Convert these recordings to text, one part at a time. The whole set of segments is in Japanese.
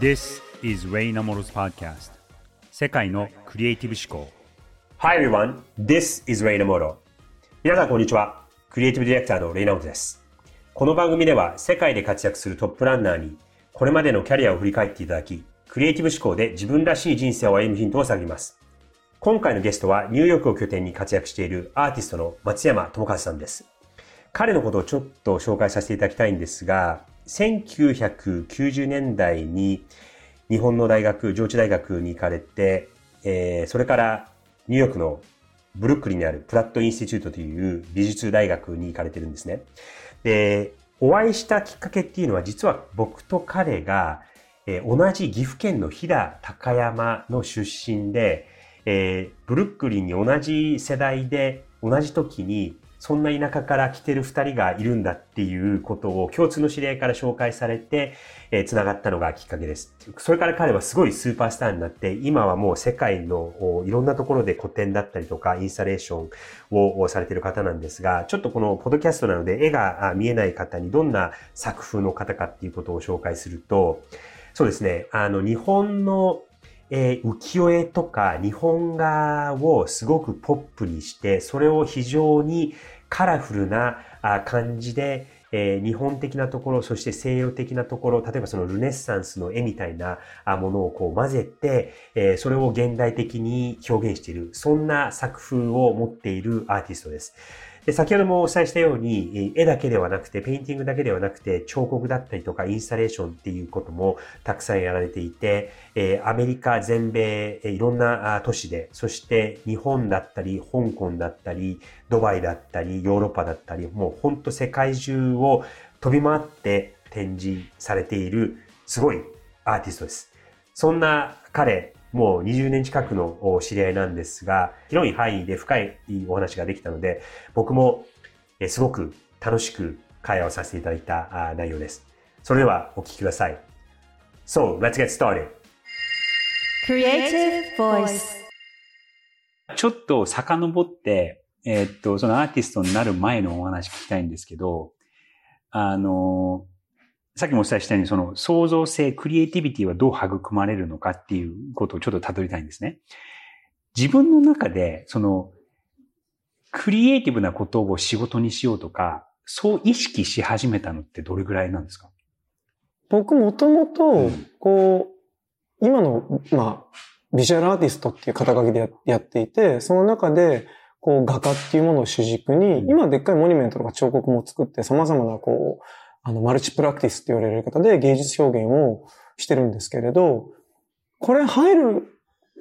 This is Ray Namoro's podcast 世界のクリエイティブ思考 Hi everyone, this is Ray Namoro 皆さんこんにちは。クリエイティブディレクターのレイナモトです。この番組では世界で活躍するトップランナーにこれまでのキャリアを振り返っていただき、クリエイティブ思考で自分らしい人生を歩むヒントを探ります。今回のゲストはニューヨークを拠点に活躍しているアーティストの松山智和さんです。彼のことをちょっと紹介させていただきたいんですが、1990年代に日本の大学、上智大学に行かれて、えーそれからニューヨークのブルックリンにあるプラットインスティチュートという美術大学に行かれてるんですね。で、お会いしたきっかけっていうのは実は僕と彼が、えー同じ岐阜県の飛騨高山の出身で、えーブルックリンに同じ世代で同じ時にそんな田舎から来てる二人がいるんだっていうことを共通の知り合いから紹介されて、えー、繋がったのがきっかけです。それから彼はすごいスーパースターになって、今はもう世界のいろんなところで個展だったりとかインスタレーションをされてる方なんですが、ちょっとこのポッドキャストなので絵が見えない方にどんな作風の方かっていうことを紹介すると、そうですね、あの日本のえー浮世絵とか日本画をすごくポップにして、それを非常にカラフルな感じで、えー日本的なところ、そして西洋的なところ、例えばそのルネッサンスの絵みたいなものをこう混ぜて、えーそれを現代的に表現している、そんな作風を持っているアーティストです。で先ほどもお伝えしたように、絵だけではなくて、ペインティングだけではなくて、彫刻だったりとか、インスタレーションっていうこともたくさんやられていて、えアメリカ、全米、いろんな都市で、そして日本だったり、香港だったり、ドバイだったり、ヨーロッパだったり、もう本当世界中を飛び回って展示されている、すごいアーティストです。そんな彼、もう20年近くのお知り合いなんですが、広い範囲で深いお話ができたので、僕もえーすごく楽しく会話をさせていただいたあ内容です。それではお聞きください。So, let's get started. Creative Voice. ちょっと遡って、えーっと、そのアーティストになる前のお話聞きたいんですけど、あの、さっきもお伝えしたように、その創造性、クリエイティビティはどう育まれるのかっていうことをちょっと辿りたいんですね。自分の中で、その、クリエイティブなことを仕事にしようとか、そう意識し始めたのってどれぐらいなんですか？僕もともとうん、こう、今の、まあ、ビジュアルアーティストっていう肩書きでややっていて、その中で、こう、画家っていうものを主軸に、うん。今でっかいモニュメントとか彫刻も作って、様々な、こう、あの、マルチプラクティスって言われる方で芸術表現をしてるんですけれど、これ入る、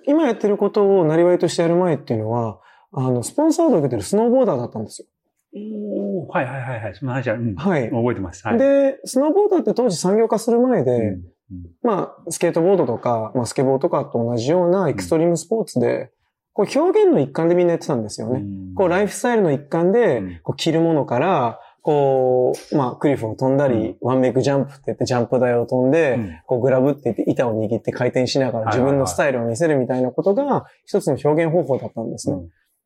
今やってることをなりわいとしてやる前っていうのは、あの、スポンサードを受けてるスノーボーダーだったんですよ。おはいはいはいはい。その話は、うん、はい。覚えてます。はい。で、スノーボーダーって当時産業化する前で、うんまあ、スケートボードとか、まあ、スケボーとかと同じようなエクストリームスポーツで、こう表現の一環でみんなやってたんですよね。うんこうライフスタイルの一環で、うんこう着るものから、こう、まあ、クリフを飛んだり、うん。ワンメイクジャンプって言ってジャンプ台を飛んで、うん。こうグラブって言って板を握って回転しながら自分のスタイルを見せるみたいなことが一つの表現方法だったんですね。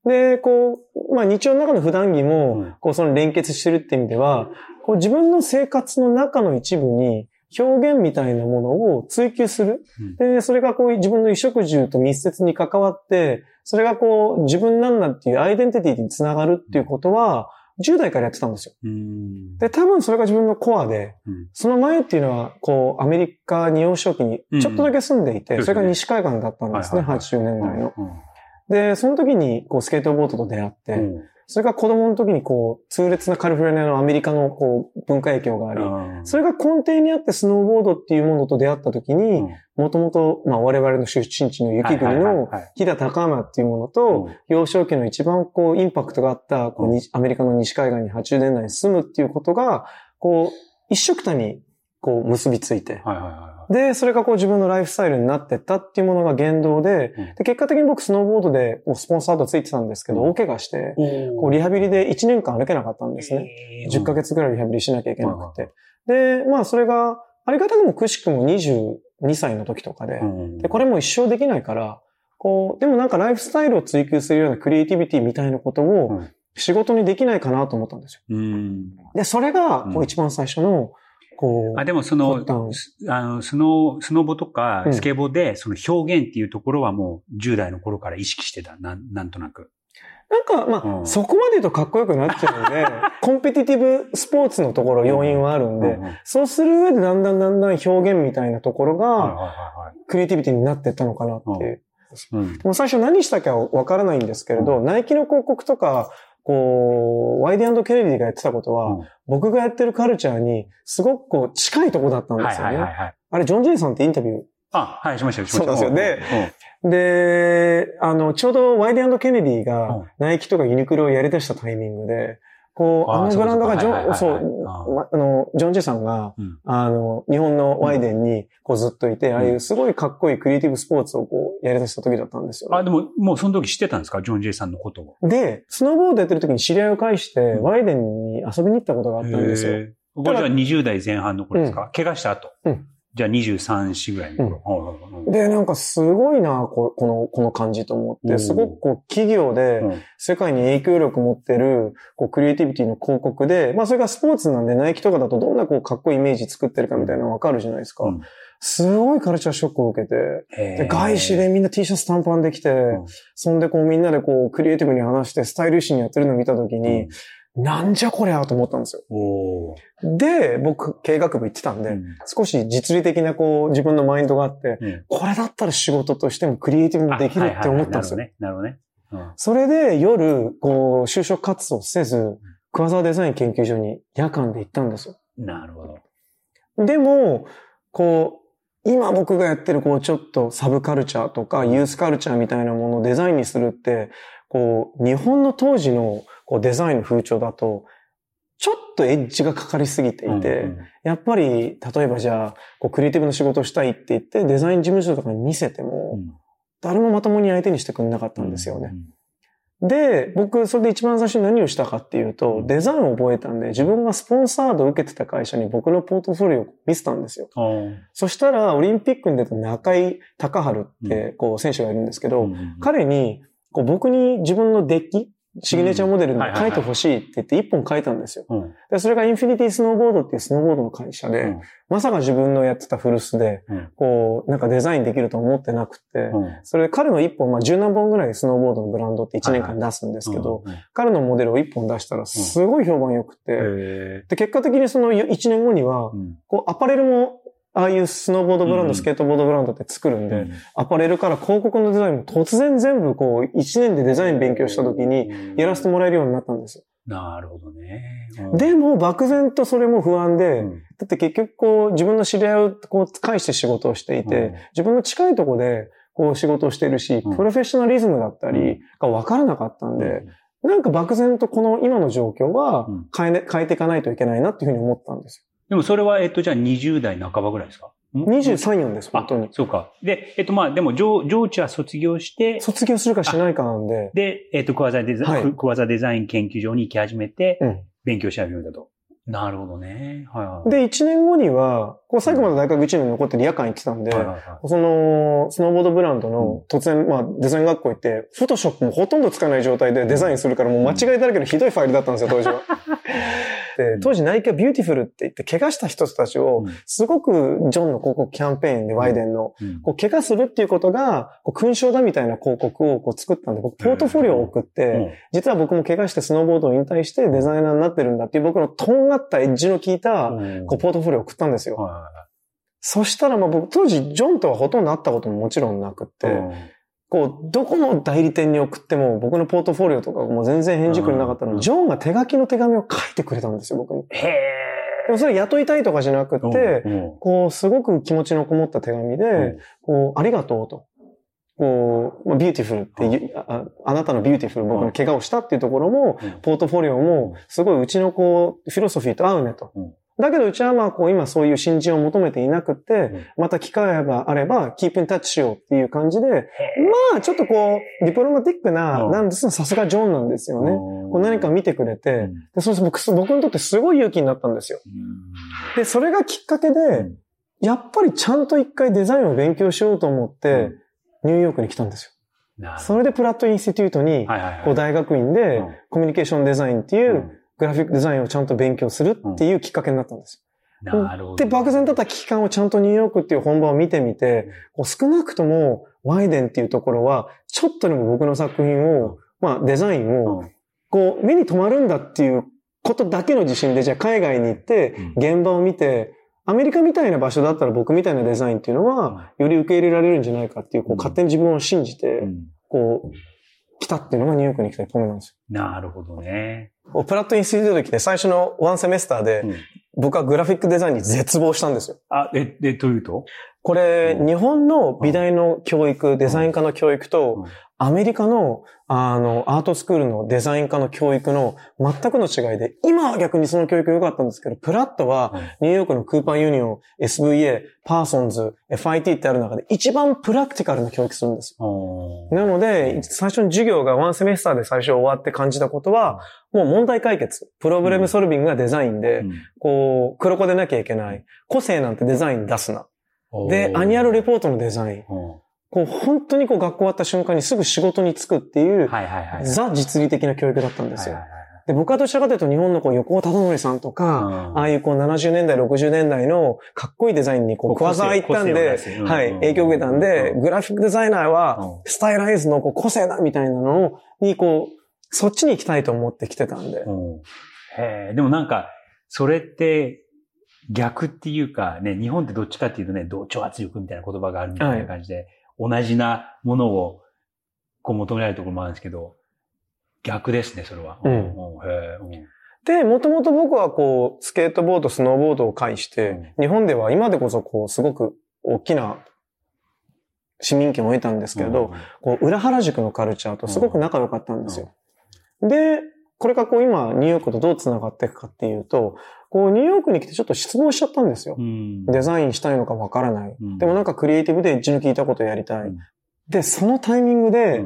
うん。で、こう、まあ日常の中の普段着も、うん。こうその連結してるって意味では、こう自分の生活の中の一部に表現みたいなものを追求する。で、それがこう自分の衣食住と密接に関わって、それがこう自分なんだっていうアイデンティティにつながるっていうことは、10代からやってたんですよ。うん。で、多分それが自分のコアで、うん。その前っていうのは、こう、アメリカに幼少期にちょっとだけ住んでいて、うんそれが西海岸だったんですね、はいはいはい。80年代の。うん。で、その時に、こう、スケートボードと出会って、うんそれが子供の時にこう、痛烈なカリフォルニアのアメリカのこう、文化影響があり、それが根底にあってスノーボードっていうものと出会った時に、もともと、まあ我々の出身地の雪国の飛騨高山っていうものと、幼少期の一番こう、インパクトがあった、こうにアメリカの西海岸に80年代に住むっていうことが、こう、一緒くたにこう結びついて、はいはいはで、それがこう自分のライフスタイルになってったっていうものが言動で、うんで結果的に僕スノーボードでもうスポンサードついてたんですけど、うん大怪我して、い。こうリハビリで1年間歩けなかったんですね。10ヶ月ぐらいリハビリしなきゃいけなくて。で、まあそれが、ありがたくもくしくも22歳の時とかで、で、これも一生できないから、こう、でもなんかライフスタイルを追求するようなクリエイティビティみたいなことをうん仕事にできないかなと思ったんですよ。うん。で、それが、うんこう一番最初の、こう。あ、でもそのあの、スノー、スノボとかうんスケボで、その表現っていうところはもう10代の頃から意識してた。なん、なんとなく。なんか、まあ、うんそこまで言うとかっこよくなっちゃうんで、コンペティティブスポーツのところ要因はあるんで、うんうんはいそうする上でだんだんだんだん表現みたいなところが、クリエイティビティになっていったのかなっていう。もう最初何したかはわからないんですけれど、ナイキの広告とか、こう、ワイデンケネディがやってたことは、うん僕がやってるカルチャーにすごくこう近いとこだったんではいすよね。はいはいはい。あれ、ジョン・ジェイさんってインタビューあ、はい、しましたよ、しました。そうですようんで、あの、ちょうどワイデンケネディうがんナイキとかユニクロをやり出したタイミングで、こう、あのブランドがジョン、そうあの、ジョン・ジェイさんが、うん。あの、日本のワイデンにこうずっといて、ああいうすごいかっこいいクリエイティブスポーツをこうやり出した時だったんですよ。ね、あ、でも、もうその時知ってたんですか？ジョン・ジェイさんのことを。で、スノーボードやってる時に知り合いを介して、うん。ワイデンに遊びに行ったことがあったんですよ。これじゃあ20代前半の頃ですか、怪我した後。うんじゃあ23、4ぐらいの。頃。はいはいはいで、なんかすごいな、ここの、この感じと思って、うん。すごくこう企業でうん。世界に影響力持ってる、こうクリエイティビティの広告で、まあそれがスポーツなんでナイキとかだとどんなこうかっこいいイメージ作ってるかみたいなのわかるじゃないですか。うん。すごいカルチャーショックを受けて、外資でみんな T シャツ短パンできて、ん。そんでこうみんなでこうクリエイティブに話してスタイリッシュにやってるのを見たときに、なんじゃこりゃと思ったんですよ。で、僕経営学部行ってたんで、うん少し実利的なこう自分のマインドがあって、うんこれだったら仕事としてもクリエイティブにできるって思ったんですよ。あはいはいはいなるほどね。なるほどね。それで夜、こう、就職活動せず、桑沢デザイン研究所に夜間で行ったんですよ。うんなるほど。でも、こう、今僕がやってるこうちょっとサブカルチャーとかユースカルチャーみたいなものをデザインにするって、こう、日本の当時のこうデザインの風潮だと、ちょっとエッジがかかりすぎていて、うんうんやっぱり、例えばじゃあ、こうクリエイティブの仕事をしたいって言って、デザイン事務所とかに見せても、誰もまともに相手にしてくれなかったんですよね。で、僕、それで一番最初に何をしたかっていうと、デザインを覚えたんで、自分がスポンサードを受けてた会社に僕のポートフォリオを見せたんですよ。うん。そしたら、オリンピックに出た中井隆春って、こう、選手がいるんですけど、うん彼に、こう、僕に自分のデッキ、シグネチャーモデルに書いてほしいって言って一本書いたんですよ。うん。で、それがインフィニティスノーボードっていうスノーボードの会社で、うん。まさか自分のやってたフルスで、うん。こう、なんかデザインできると思ってなくて、うん。それで彼の一本、まあ十何本ぐらいスノーボードのブランドって1年間出すんですけど、彼のモデルを一本出したらすごい評判良くて、へで、結果的にその1年後にはこう、アパレルも、ああいうスノーボードブランド、うん。スケートボードブランドって作るんで、うん。アパレルから広告のデザインも突然全部こう、1年でデザイン勉強した時に、やらせてもらえるようになったんですよ。なるほどね。うん、でも、漠然とそれも不安で、うん。だって結局こう、自分の知り合いをこう、介して仕事をしていて、うん。自分の近いところでこう仕事をしているし、うん。プロフェッショナリズムだったりが分からなかったんで、なんか漠然とこの今の状況はうん。変え,、ね、変えていかないといけないなっていうふうに思ったんですでもそれは、えっと、じゃあ20代半ばぐらいですか？よ。23、4です、本当にあ、。そうか。で、えっと、まあ、でも、上、上智は卒業して、卒業するかしないかなんで、で、えっと、桑沢デザイン、はい桑沢デザイン研究所に行き始めて、うん勉強し始めたと。なるほどね。はいはい。で、1年後には、こう最後まで大学1年残って夜間行ってたんで、はいはいはいその、スノーボードブランドの突然、まあ、デザイン学校行って、フォトショップもほとんど使えない状態でデザインするから、もう間違いだらけのひどいファイルだったんですよ、当時は。で、当時ナイキはビューティフルって言って、怪我した人たちをうん、すごくジョンの広告キャンペーンで、ワイデンの、うん。こう、怪我するっていうことが、こう勲章だみたいな広告をこう作ったんで、僕、ポートフォリオを送って、うん。実は僕も怪我してスノーボードを引退してデザイナーになってるんだっていう僕のとんがったエッジの効いた、うん。こう、ポートフォリオを送ったんですよ。そしたら、まあ僕、当時、ジョンとはほとんど会ったことももちろんなくって、こう、どこの代理店に送っても、僕のポートフォリオとかも全然返事くれなかったのうんに、ジョンが手書きの手紙を書いてくれたんですよ、僕に。へでもそれ雇いたいとかじゃなくえ。て、うんこう、すごく気持ちのこもった手紙で、うんこう、ありがとうと。こう、まあ、 beautiful っていう、ああなたの beautiful、僕の怪我をしたっていうところも、うんポートフォリオも、すごいうちのこう、 philosophy と合うねと。うんだけどうちはまあこう今そういう新人を求めていなくて、ん。また機会があれば、 keep in touch しようっていう感じで、まあちょっとこう、 diplomatic な、うん。なんですさすがジョンなんですよね。うん。こう何か見てくれて、でそれ僕僕にとってすごい勇気になったんですよ。で、それがきっかけで、ん。やっぱりちゃんと一回デザインを勉強しようと思って、うん。ニューヨークに来たんですよ。それでプラットインスティテュートに、大学院でうん。コミュニケーションデザインっていううんグラフィックデザインをちゃんと勉強するっていうきっかけになったんです。なるほど。で、漠然だった危機感をちゃんとニューヨークっていう本場を見てみて、こう少なくともワイデンっていうところは、ちょっとでも僕の作品を、まあデザインを、こう目に留まるんだっていうことだけの自信で、じゃあ海外に行って、現場を見て、アメリカみたいな場所だったら僕みたいなデザインっていうのは、より受け入れられるんじゃないかっていう、こう勝手に自分を信じて、こう、来たっていうのがニューヨークに来た一歩目なんですよ。なるほどね。プラットインスティテュートで来て最初のワンセメスターで、僕はグラフィックデザインに絶望したんですよ。あ、で、で、というと？これ、日本の美大の教育、デザイン科の教育と、アメリカの、あの、アートスクールのデザイン科の教育の全くの違いで、今は逆にその教育良かったんですけど、プラットは、ニューヨークのクーパーユニオン、SVA、パーソンズ、FIT ってある中で一番 practical な教育するんですよ。なので、最初の授業が one semester で最初終わって感じたことは、もう問題解決。 problem solving がデザインで、こう、黒子でなきゃいけない。個性なんてデザイン出すな。で、アニュアルレポートのデザイン。こう、本当にこう学校終わった瞬間にすぐ仕事に就くっていう、ザ実利的な教育だったんですよ。で、僕はどちらかというと日本のこう横尾忠則さんとか、ああいうこう70年代、60年代のかっこいいデザインにこう、食わざ行ったんで、はい、影響を受けたんで、グラフィックデザイナーは、スタイライズのこう個性だみたいなのにこう、そっちに行きたいと思ってきてたんで。へでもなんか、それって、逆っていうかね、日本ってどっちかっていうとね、同調圧力みたいな言葉があるみたいな感じで、はい、同じなものをこう求められるところもあるんですけど、逆ですね、それは。うん。うん、で、もともと僕はこう、スケートボード、スノーボードを介して、うん、日本では今でこそこう、すごく大きな市民権を得たんですけれど、うん、こう、裏原宿のカルチャーとすごく仲良かったんですよ。で、これがこう今、ニューヨークとどう繋がっていくかっていうと、こう、ニューヨークに来てちょっと失望しちゃったんですよ。うん、デザインしたいのかわからない、うん、でもなんかクリエイティブで一の聞いたことやりたい。うん、で、そのタイミングで、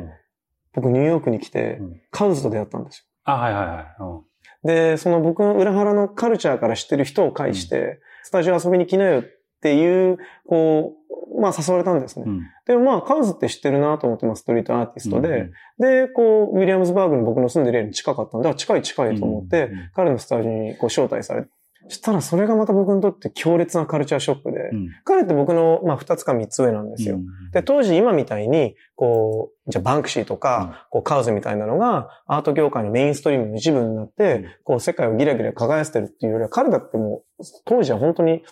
僕ニューヨークに来て、カウズと出会ったんですよ。あ、はいはいはい。で、その僕の裏腹のカルチャーから知ってる人を介して、スタジオ遊びに来なよっていう、こう、まあ誘われたんですね。でもまあ、カウズって知ってるなと思ってます、ストリートアーティストで。で、こう、ウィリアムズバーグに僕の住んでる家に近かったんで、近い近いと思って、彼のスタジオにこう招待されて、そしたらそれがまた僕にとって強烈なカルチャーショックで、うん、彼って僕の、まあ、二つか三つ上なんですよ。うん、で、当時今みたいに、こう、じゃバンクシーとか、うん、こう、カウズみたいなのが、アート業界のメインストリームの一部になって、こう、世界をギラギラ輝かせてるっていうよりは、彼だってもう、当時は本当に、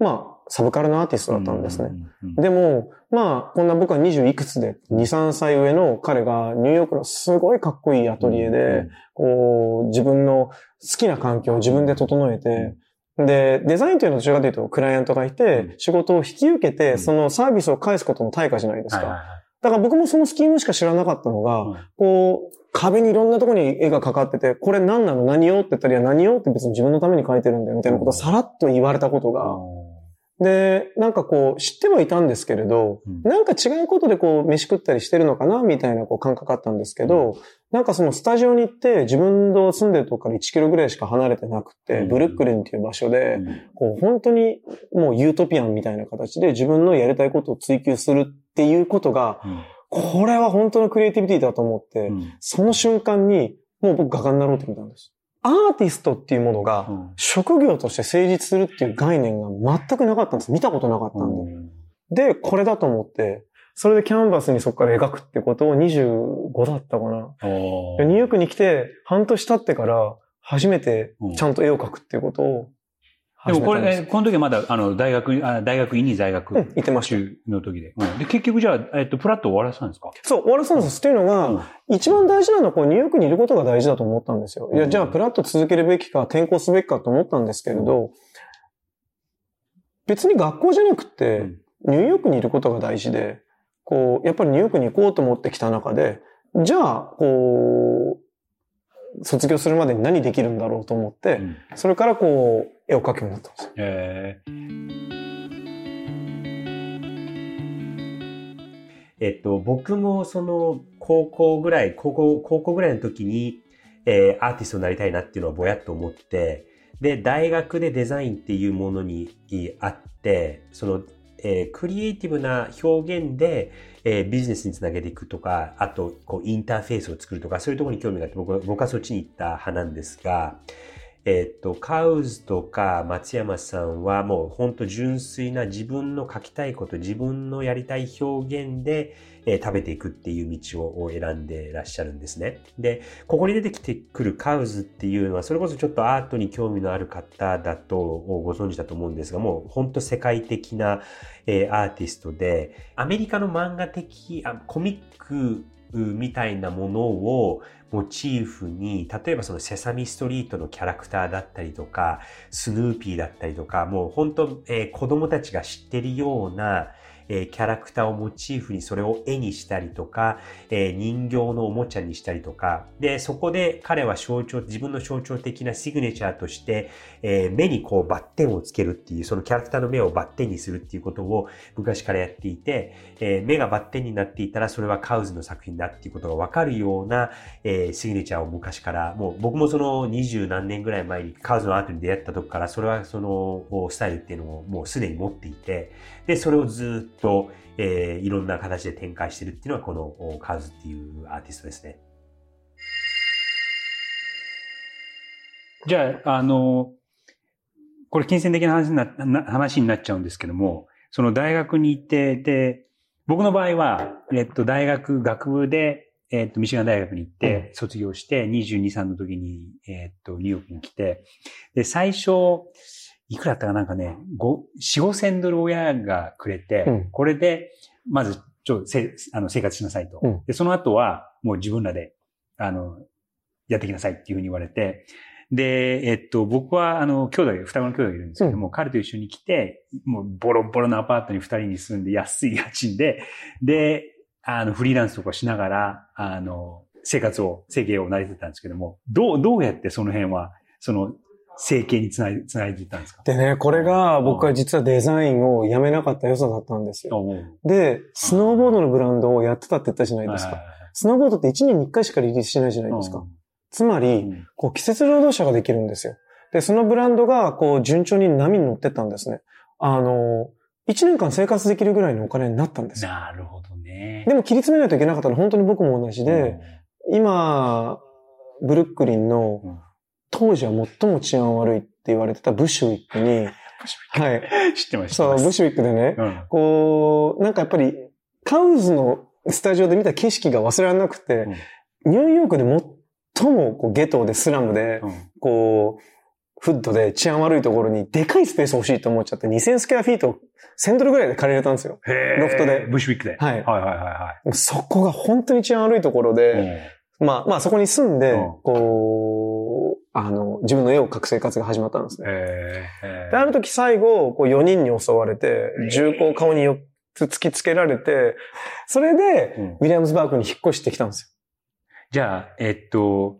まあ、サブカルのアーティストだったんですね。でも、まあ、こんな僕は20いくつで、2、3歳上の彼がニューヨークのすごいかっこいいアトリエで、こう、自分の好きな環境を自分で整えて、で、デザインというのはどちらかというと、クライアントがいて、仕事を引き受けて、そのサービスを返すことの対価じゃないですか。だから僕もそのスキームしか知らなかったのが、こう、壁にいろんなところに絵がかかってて、これ何なの？何をって言ったら、いや何をって別に自分のために描いてるんだよみたいなことをさらっと言われたことが、で、なんかこう、知ってはいたんですけれど、うん、なんか違うことでこう、飯食ったりしてるのかなみたいなこう感覚あったんですけど、うん、なんかそのスタジオに行って、自分の住んでるとこから1キロぐらいしか離れてなくて、うん、ブルックリンっていう場所で、こう、本当にもうユートピアンみたいな形で自分のやりたいことを追求するっていうことが、これは本当のクリエイティビティだと思って、その瞬間に、もう僕画家になろうと思ったんです。アーティストっていうものが、職業として成立するっていう概念が全くなかったんです。見たことなかったんで。で、これだと思って、それでキャンバスにそこから描くってことを25だったかな。ニューヨークに来て半年経ってから初めてちゃんと絵を描くっていうことをでもこれ、えこの時はまだ、あの、大学、あ大学院に在学。うん、行ってました。中の時で。うん、で、結局じゃあ、えっと、プラット終わらせたんですか？そう、終わらせたんです。っていうのが、うん、一番大事なのは、こう、ニューヨークにいることが大事だと思ったんですよ。いや、じゃあ、プラット続けるべきか、転校すべきかと思ったんですけれど、別に学校じゃなくて、ニューヨークにいることが大事で、こう、やっぱりニューヨークに行こうと思ってきた中で、じゃあ、こう、卒業するまでに何できるんだろうと思って、うん、それからこう、絵を描くようになったんです。えー、えっと、僕もその、高校ぐらい、高校、高校ぐらいの時に、えー、アーティストになりたいなっていうのはぼやっと思って、で、大学でデザインっていうものにあって、その、えー、クリエイティブな表現で、えー、ビジネスにつなげていくとか、あと、こう、インターフェースを作るとか、そういうところに興味があって、僕は、僕はそっちに行った派なんですが、えっと、カウズとか松山さんはもう本当純粋な自分の書きたいこと、自分のやりたい表現で、えー、食べていくっていう道を選んでいらっしゃるんですね。で、ここに出てきてくるカウズっていうのは、それこそちょっとアートに興味のある方だとご存知だと思うんですが、もう本当世界的な、えー、アーティストで、アメリカの漫画的、あコミックみたいなものをモチーフに、例えばそのセサミストリートのキャラクターだったりとか、スヌーピーだったりとか、もう本当、えー、子供たちが知ってるような、えー、キャラクターをモチーフにそれを絵にしたりとか、えー、人形のおもちゃにしたりとか、で、そこで彼は象徴、自分の象徴的なシグネチャーとして、えー、目にこうバッテンをつけるっていう、そのキャラクターの目をバッテンにするっていうことを昔からやっていて、え目がバッテンになっていたらそれはカウズの作品だっていうことがわかるような、えシグネチャーを昔から、もう僕もその二十何年ぐらい前にカウズのアートに出会った時から、それはそのスタイルっていうのをもうすでに持っていて、で、それをずっと、えー、いろんな形で展開してるっていうのはこのカズっていうアーティストですね。じゃあ、あの、これ金銭的な話にな話になっちゃうんですけども、その大学に行って、で、僕の場合は、えっと、大学、学部で、えっと、ミシガン大学に行って、卒業して、22、3の時に、えっと、ニューヨークに来て、で、最初、いくらだったかなんかね、五、四五千ドル親がくれて、うん、これで、まず、ちょ、せ、あの、生活しなさいと、うん、で、その後は、もう自分らで、あの、やってきなさいっていうふうに言われて、で、えっと、僕は、あの、兄弟、双子の兄弟がいるんですけども、うん、彼と一緒に来て、もう、ボロボロのアパートに二人に住んで、安い家賃で、で、あの、フリーランスとかしながら、あの、生活を、生計を成り立てたんですけども、どう、どうやってその辺は、その、整形につないつないでいったんですか？でね、これが僕は実はデザインをやめなかった良さだったんですよ。で、スノーボードのブランドをやってたって言ったじゃないですか。スノーボードって1年に1回しかリリースしないじゃないですか。つまり、こう季節労働者ができるんですよ。で、そのブランドがこう順調に波に乗ってったんですね。あの、1年間生活できるぐらいのお金になったんですよ。なるほどね。でも切り詰めないといけなかったのは本当に僕も同じで、今、ブルックリンの、当時は最も治安悪いって言われてたブッシュウィックに、はい。知ってました。そう、ブッシュウィックでね、うん、こう、なんかやっぱり、カウズのスタジオで見た景色が忘れられなくて、うん、ニューヨークで最もこうゲトでスラムで、うん、こう、フッドで治安悪いところにでかいスペース欲しいと思っちゃって、2000スクエアフィート、1000ドルぐらいで借りれたんですよ。ロフトで。ブッシュウィックで。はい。はいはいはいはい。そこが本当に治安悪いところで、まあまあそこに住んで、こう、あの、自分の絵を描く生活が始まったんですね。で、ある時最後、こう4人に襲われて、銃口顔に4つ突きつけられて、それで、ウィリアムズバーグに引っ越してきたんですよ。じゃあ、えっと、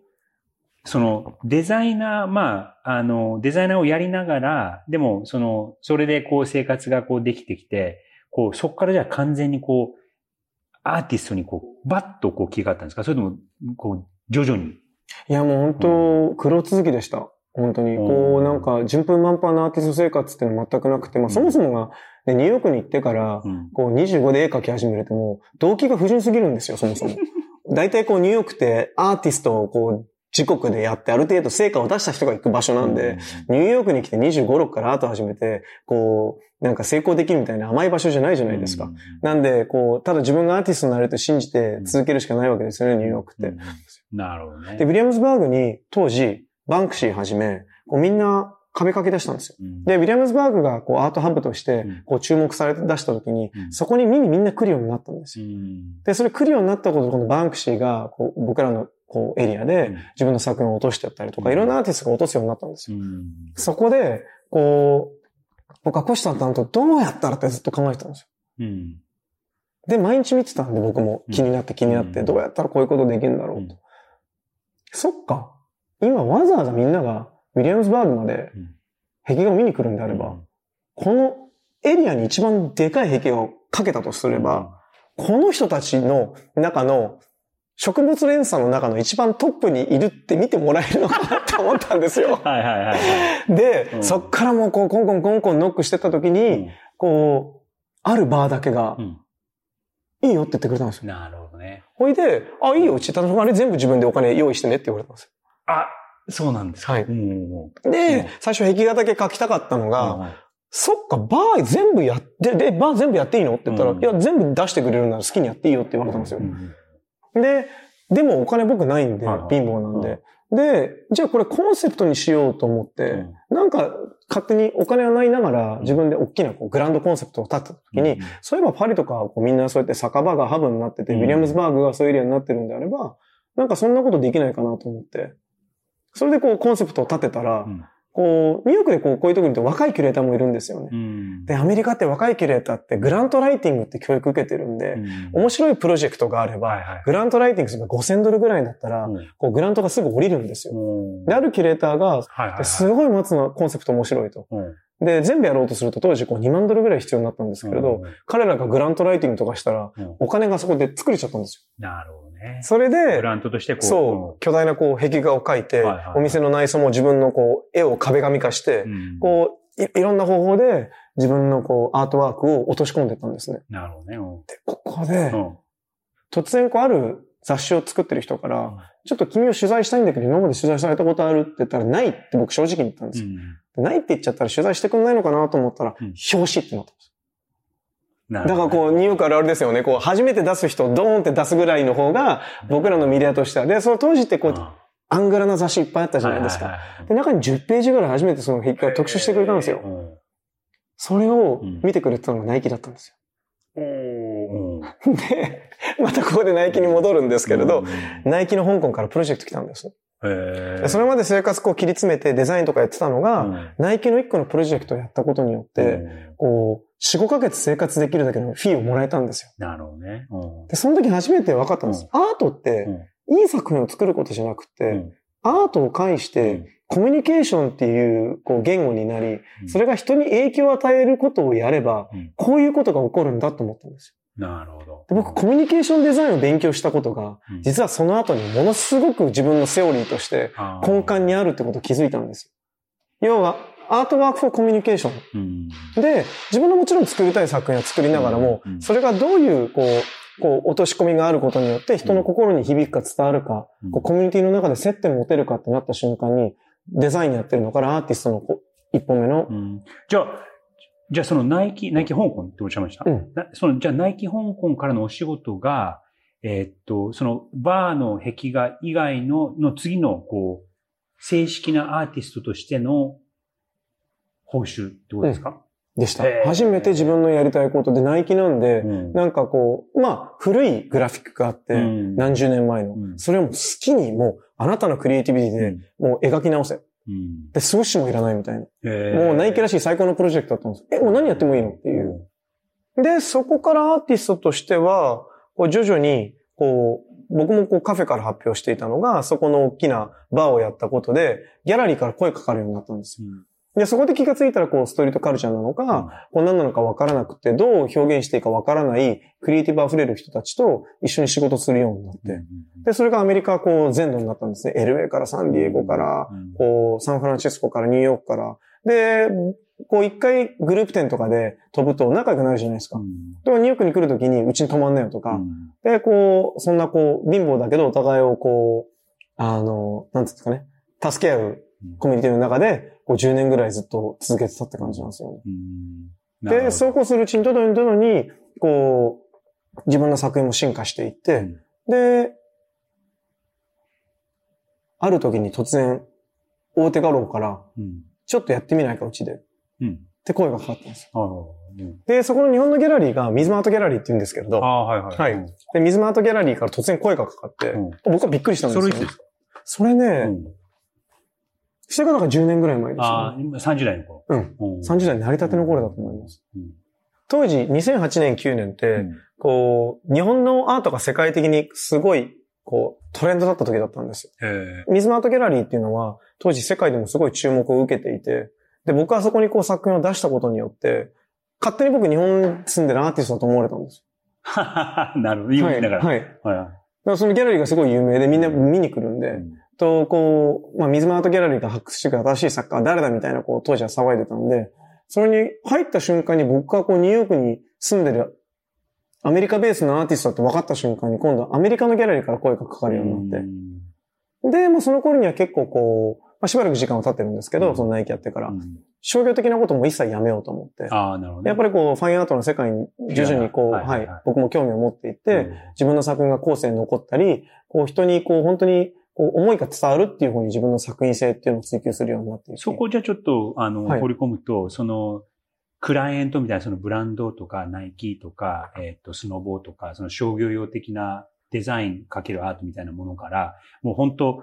そのデザイナー、まあ、あの、デザイナーをやりながら、でも、その、それでこう生活がこうできてきて、こう、そこからじゃあ完全にこう、アーティストにこう、バッとこう気があったんですか？それとも、こう、徐々にいや、もう本当、苦労続きでした。本当に。こう、なんか、順風満帆なアーティスト生活っていうのは全くなくて、まあ、そもそもが、ね、ニューヨークに行ってから、こう、25で絵描き始めるともう、動機が不純すぎるんですよ、そもそも。大体こう、ニューヨークってアーティストをこう、自国でやってある程度成果を出した人が行く場所なんで、ニューヨークに来て25、6からアート始めて、こう、なんか成功できるみたいな甘い場所じゃないじゃないですか。なんで、こう、ただ自分がアーティストになれると信じて続けるしかないわけですよね、ニューヨークって。なるほどね。で、ウィリアムズバーグに当時、バンクシーはじめ、こうみんな壁掛け出したんですよ。うん、で、ウィリアムズバーグがこうアートハブとしてこう注目されて出した時に、うん、そこに見にみんな来るようになったんですよ。うん、で、それ来るようになったことで、このバンクシーがこう僕らのこうエリアで自分の作品を落としてやったりとか、いろんなアーティストが落とすようになったんですよ。そこで、こう、僕はコシタン担当どうやったらってずっと考えてたんですよ。で、毎日見てたんで僕も。気になって気になって、どうやったらこういうことできるんだろうと。そっか。今わざわざみんながウィリアムズバーグまで壁画を見に来るんであれば、このエリアに一番でかい壁画をかけたとすれば、この人たちの中の植物連鎖の中の一番トップにいるって見てもらえるのかなって思ったんですよ。はいはいはい、はい。で、うん、そっからもうこうコンコンコンコンノックしてた時に、うん、こう、あるバーだけが、うん、いいよって言ってくれたんですよ。なるほどね。ほいで、あ、いいよ、うち、あれ全部自分でお金用意してねって言われたんですよ。あ、そうなんですか。はいうんで、うん最初壁画だけ描きたかったのが、うんそっか、バー全部やって、で、バー全部やっていいのって言ったら、うんいや、全部出してくれるなら好きにやっていいよって言われたんですよう。んで、でもお金僕ないんで、はいはい。貧乏なんで。で、じゃあこれコンセプトにしようと思って、うん。なんか勝手にお金はないながら自分で大きなこうグランドコンセプトを立てた時に、そういえばパリとかこうみんなそうやって酒場がハブになってて、うん。ウィリアムズバーグがそういうエリアになってるんであれば、なんかそんなことできないかなと思って、それでこうコンセプトを立てたら、うんこう、ニューヨークでこうこういうとこにって若いキュレーターもいるんですよね。うん。で、アメリカって若いキュレーターってグラントライティングって教育受けてるんで、うん。面白いプロジェクトがあれば、はいはいグラントライティングすれば5000ドルぐらいだったら、うん。こうグラントがすぐ降りるんですよ。うん。で、あるキュレーターが、はいはいはい。すごい待つのコンセプト面白いと。うんで、全部やろうとすると当時こう2万ドルぐらい必要になったんですけれど、うん彼らがグラントライティングとかしたら、うんお金がそこで作れちゃったんですなるほどねよ。。それグで、ラントとしてこう。そう、巨大なこう壁画を描いて、はいはいはいお店の内装も自分のこう絵を壁紙化して、うんこうい、いろんな方法で自分のこうアートワークを落とし込んでったんですね。なるほどね。うんで、ここで、うん突然こうある雑誌を作ってる人から、うんちょっと君を取材したいんだけど、今まで取材されたことあるって言ったら、ないって僕正直に言ったんですよ。でないって言っちゃったら取材してくんないのかなと思ったら、うん表紙ってなったんですなだからこう、ニューヨークあるあるですよね。こう、初めて出す人をドーンって出すぐらいの方が、僕らのメディアとしては。で、その当時ってこう、アングラな雑誌いっぱいあったじゃないですか。で、中に10ページぐらい初めてその壁画を特集してくれたんですよ。それを見てくれてたのがナイキだったんですよ。で、またここでナイキに戻るんですけれど、ナイキの香港からプロジェクト来たんです。でそれまで生活こう切り詰めてデザインとかやってたのが、ナイキの一個のプロジェクトをやったことによって、こう、4、5ヶ月生活できるだけのフィーをもらえたんですよ。なるほどね。で、その時初めて分かったんです。アートって、いい作品を作ることじゃなくて、アートを介して、コミュニケーションっていうこう言語になり、それが人に影響を与えることをやれば、こういうことが起こるんだと思ったんですよ。なるほど。で僕、コミュニケーションデザインを勉強したことが、実はその後にものすごく自分のセオリーとして根幹にあるってことを気づいたんですよ。要は、アートワークフォーコミュニケーション。で、自分のもちろん作りたい作品は作りながらも、それがどういう、こう、こう、落とし込みがあることによって人の心に響くか伝わるか、こうコミュニティの中で接点を持てるかってなった瞬間に、デザインやってるのからアーティストの一本目の。じゃあ、じゃあそのナイキ、ナイキ香港っておっしゃいました、うん、その、じゃあナイキ香港からのお仕事が、えー、っと、そのバーの壁画以外の、の次の、こう、正式なアーティストとしての報酬ってことですか、うん。でした。初めて自分のやりたいことで、ナイキなんで、うん、なんかこう、まあ、古いグラフィックがあって、うん。何十年前の、うん。それを好きに、もう、あなたのクリエイティビティで、もう描き直せ。うんで、スウッシュもいらないみたいな。えもうナイキらしい最高のプロジェクトだったんです。え、もう何やってもいいの？っていう。で、そこからアーティストとしては、こう徐々に、こう、僕もこうカフェから発表していたのが、そこの大きなバーをやったことで、ギャラリーから声かかるようになったんですよ。で、そこで気がついたら、こう、ストリートカルチャーなのか、こう何なのかわからなくて、どう表現していいかわからない、クリエイティブ溢れる人たちと一緒に仕事するようになって、で、それがアメリカ、こう、全土になったんですね。LA からサンディエゴから、こう、サンフランシスコからニューヨークから。で、こう、一回グループ展とかで飛ぶと仲良くなるじゃないですか。で、ニューヨークに来るときにうちに泊まんなよとか。で、こう、そんなこう、貧乏だけどお互いをこう、あの、なんつうんですかね、助け合うコミュニティの中で、こう10年ぐらいずっと続けてたって感じなんですよね。で、そうこうするうちにど々にど々に、こう、自分の作品も進化していって、で、ある時に突然、大手画廊から、ちょっとやってみないか、うちで。って声がかかったんですよ。で、そこの日本のギャラリーが、水間アートギャラリーって言うんですけれど、はいはい。はい。で、水間アートギャラリーから突然声がかかって、僕はびっくりしたんですよ、それいつですか？それね、してから10年ぐらい前ですああ、今30代の頃。うん。30代になりたての頃だと思います。当時、2008年、9年って、こう、日本のアートが世界的にすごい、こう、トレンドだった時だったんですよ。水間アートギャラリーっていうのは、当時世界でもすごい注目を受けていて、で、僕はそこにこう作品を出したことによって、勝手に僕日本に住んでるアーティストだと思われたんです なるほど。言いながら。はい。はい。だからそのギャラリーがすごい有名でみんな見に来るんで、うん、と、こう、まあ、水間アートギャラリーが発掘してくる新しい作家は誰だみたいな、こう、当時は騒いでたんで、それに入った瞬間に僕がこう、ニューヨークに住んでるアメリカベースのアーティストだって分かった瞬間に、今度はアメリカのギャラリーから声がかかるようになって、で、もうその頃には結構こう、まあ、しばらく時間は経ってるんですけど、そのナイキやってから、商業的なことも一切やめようと思って。ああ、なるほど、やっぱりこう、ファインアートの世界に徐々にこう、はい、僕も興味を持っていって、自分の作品が後世に残ったり、こう、人にこう、本当に思いが伝わるっていうふうに自分の作品性っていうのを追求するようになっていて。そこじゃちょっと、あの、掘り込むと、その、クライアントみたいなそのブランドとか、ナイキとか、えっ、と、スノボーとか、その商業用的なデザインかけるアートみたいなものから、もう本当、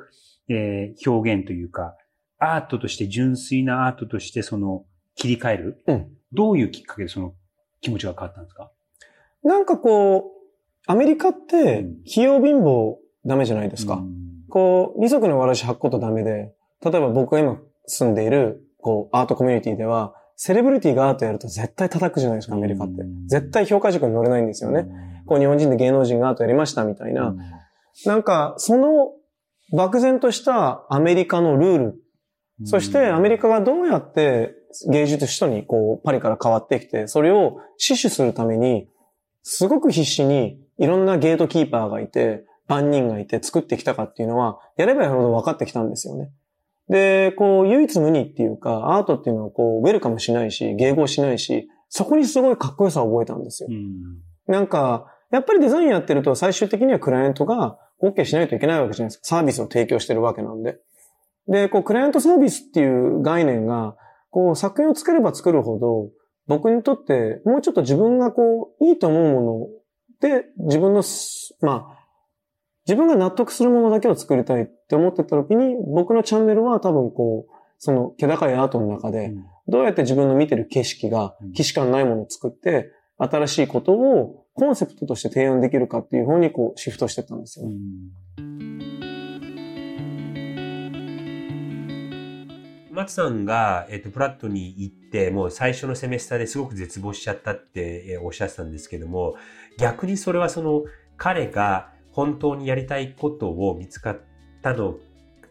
えー、表現というか、アートとして純粋なアートとしてその切り替える、うん、どういうきっかけでその気持ちが変わったんですか？なんかこう、アメリカって、費用貧乏ダメじゃないですか。うん、こう、二足のわらし履くことダメで、例えば僕が今住んでいる、こう、アートコミュニティでは、セレブリティがアートやると絶対叩くじゃないですか、アメリカって。絶対評価軸に乗れないんですよね。こう、日本人で芸能人がアートやりましたみたいな。なんか、その漠然としたアメリカのルール、そしてアメリカがどうやって芸術首都にこうパリから変わってきて、それを死守するために、すごく必死にいろんなゲートキーパーがいて、万人がいて作ってきたかっていうのは、やればやるほど分かってきたんですよね。で、こう、唯一無二っていうか、アートっていうのはこう、ウェルカムしないし、迎合しないし、そこにすごいかっこよさを覚えたんですよ。なんか、やっぱりデザインやってると最終的にはクライアントが OK しないといけないわけじゃないですか。サービスを提供してるわけなんで。で、こう、クライアントサービスっていう概念が、こう、作品を作れば作るほど、僕にとって、もうちょっと自分がこう、いいと思うもので、自分の、まあ、自分が納得するものだけを作りたいって思ってた時に、僕のチャンネルは多分こう、その気高いアートの中で、どうやって自分の見てる景色が、既視感ないものを作って、新しいことをコンセプトとして提案できるかっていう方にこうシフトしてったんですよ。松さんが、えっと、プラットに行って、もう最初のセメスターですごく絶望しちゃったっておっしゃってたんですけども、逆にそれはその彼が本当にやりたいことを見つかったの、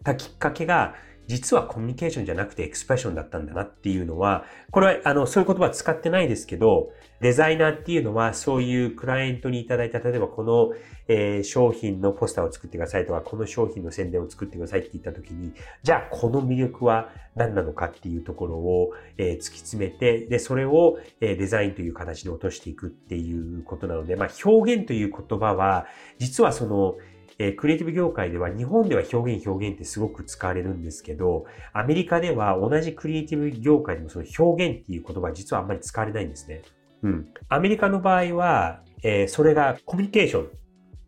たきっかけが、実はコミュニケーションじゃなくてエクスプレッションだったんだなっていうのは、これは、あの、そういう言葉は使ってないですけど、デザイナーっていうのは、そういうクライアントにいただいた、例えばこの、えー、商品のポスターを作ってくださいとか、この商品の宣伝を作ってくださいって言った時に、じゃあこの魅力は何なのかっていうところを、えー、突き詰めて、で、それを、えー、デザインという形で落としていくっていうことなので、まあ、表現という言葉は、実はその、え、クリエイティブ業界では日本では表現表現ってすごく使われるんですけど、アメリカでは同じクリエイティブ業界でもその表現っていう言葉は実はあんまり使われないんですね。うん。アメリカの場合は、えー、それがコミュニケーション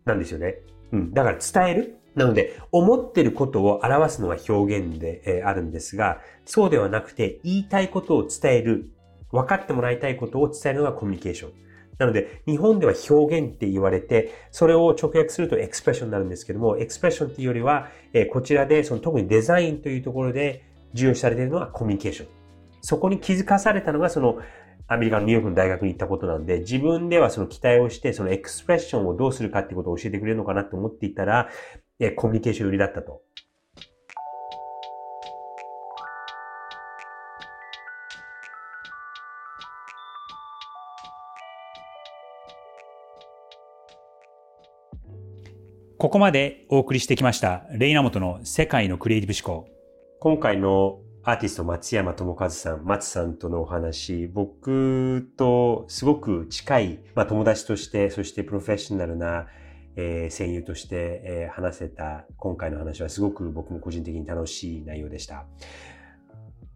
なんですよね。うん。だから伝える。なので、思ってることを表すのは表現で、えー、あるんですが、そうではなくて、言いたいことを伝える。分かってもらいたいことを伝えるのがコミュニケーション。なので、日本では表現って言われて、それを直訳するとエクスプレッションになるんですけども、エクスプレッションっていうよりは、えこちらで、その特にデザインというところで重要視されているのはコミュニケーション。そこに気づかされたのが、その、アメリカのニューヨークの大学に行ったことなんで、自分ではその期待をして、そのエクスプレッションをどうするかっていうことを教えてくれるのかなと思っていたら、えコミュニケーション寄りだったと。ここまでお送りしてきました、レイナモトの世界のクリエイティブ思考。今回のアーティスト松山智和さん、松さんとのお話、僕とすごく近い、まあ、友達として、そしてプロフェッショナルな、えー、戦友として、えー、話せた今回の話はすごく僕も個人的に楽しい内容でした。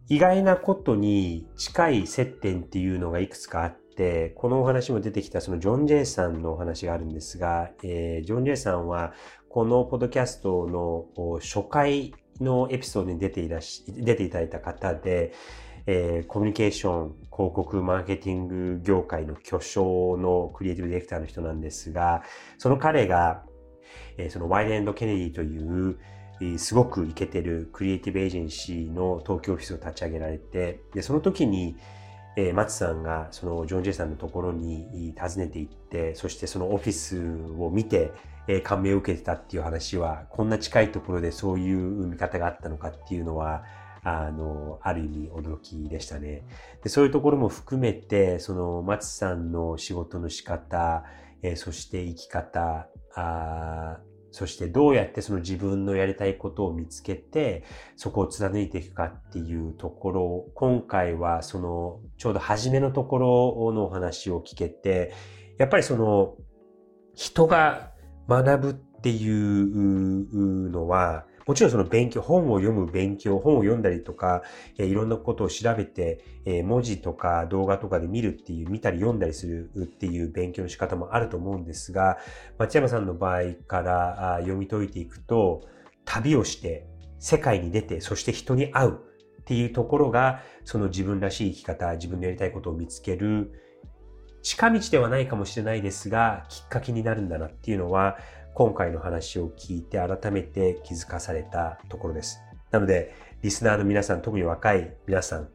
意外なことに近い接点っていうのがいくつかあって、このお話も出てきたそのジョン・ジェイさんのお話があるんですが、えー、ジョン・ジェイさんはこのポッドキャストの初回のエピソードに出ていらし、出ていただいた方で、えー、コミュニケーション、広告、マーケティング業界の巨匠のクリエイティブディレクターの人なんですが、その彼が、えー、そのワイデンド・ケネディという、すごくイケてるクリエイティブエージェンシーの東京オフィスを立ち上げられて、で、その時に、えー、松さんがそのジョン・ジェイさんのところに訪ねて行って、そしてそのオフィスを見て、え、感銘を受けてたっていう話は、こんな近いところでそういう見方があったのかっていうのは、あの、ある意味驚きでしたね。で、そういうところも含めて、その松さんの仕事の仕方、えー、そして生き方、あそしてどうやってその自分のやりたいことを見つけて、そこを貫いていくかっていうところ、今回はそのちょうど初めのところのお話を聞けて、やっぱりその人が学ぶっていうのは、もちろんその勉強、本を読む勉強、本を読んだりとか、いろんなことを調べて、文字とか動画とかで見るっていう、見たり読んだりするっていう勉強の仕方もあると思うんですが、松山さんの場合から読み解いていくと、旅をして、世界に出て、そして人に会うっていうところが、その自分らしい生き方、自分のやりたいことを見つける、近道ではないかもしれないですが、きっかけになるんだなっていうのは、今回の話を聞いて改めて気づかされたところです。なので、リスナーの皆さん、特に若い皆さん、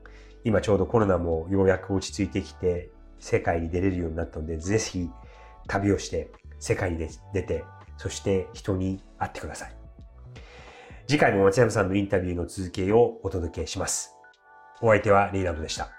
今ちょうどコロナもようやく落ち着いてきて、世界に出れるようになったので、ぜひ旅をして世界に出て、そして人に会ってください。次回も松山さんのインタビューの続きをお届けします。お相手はレイランドでした。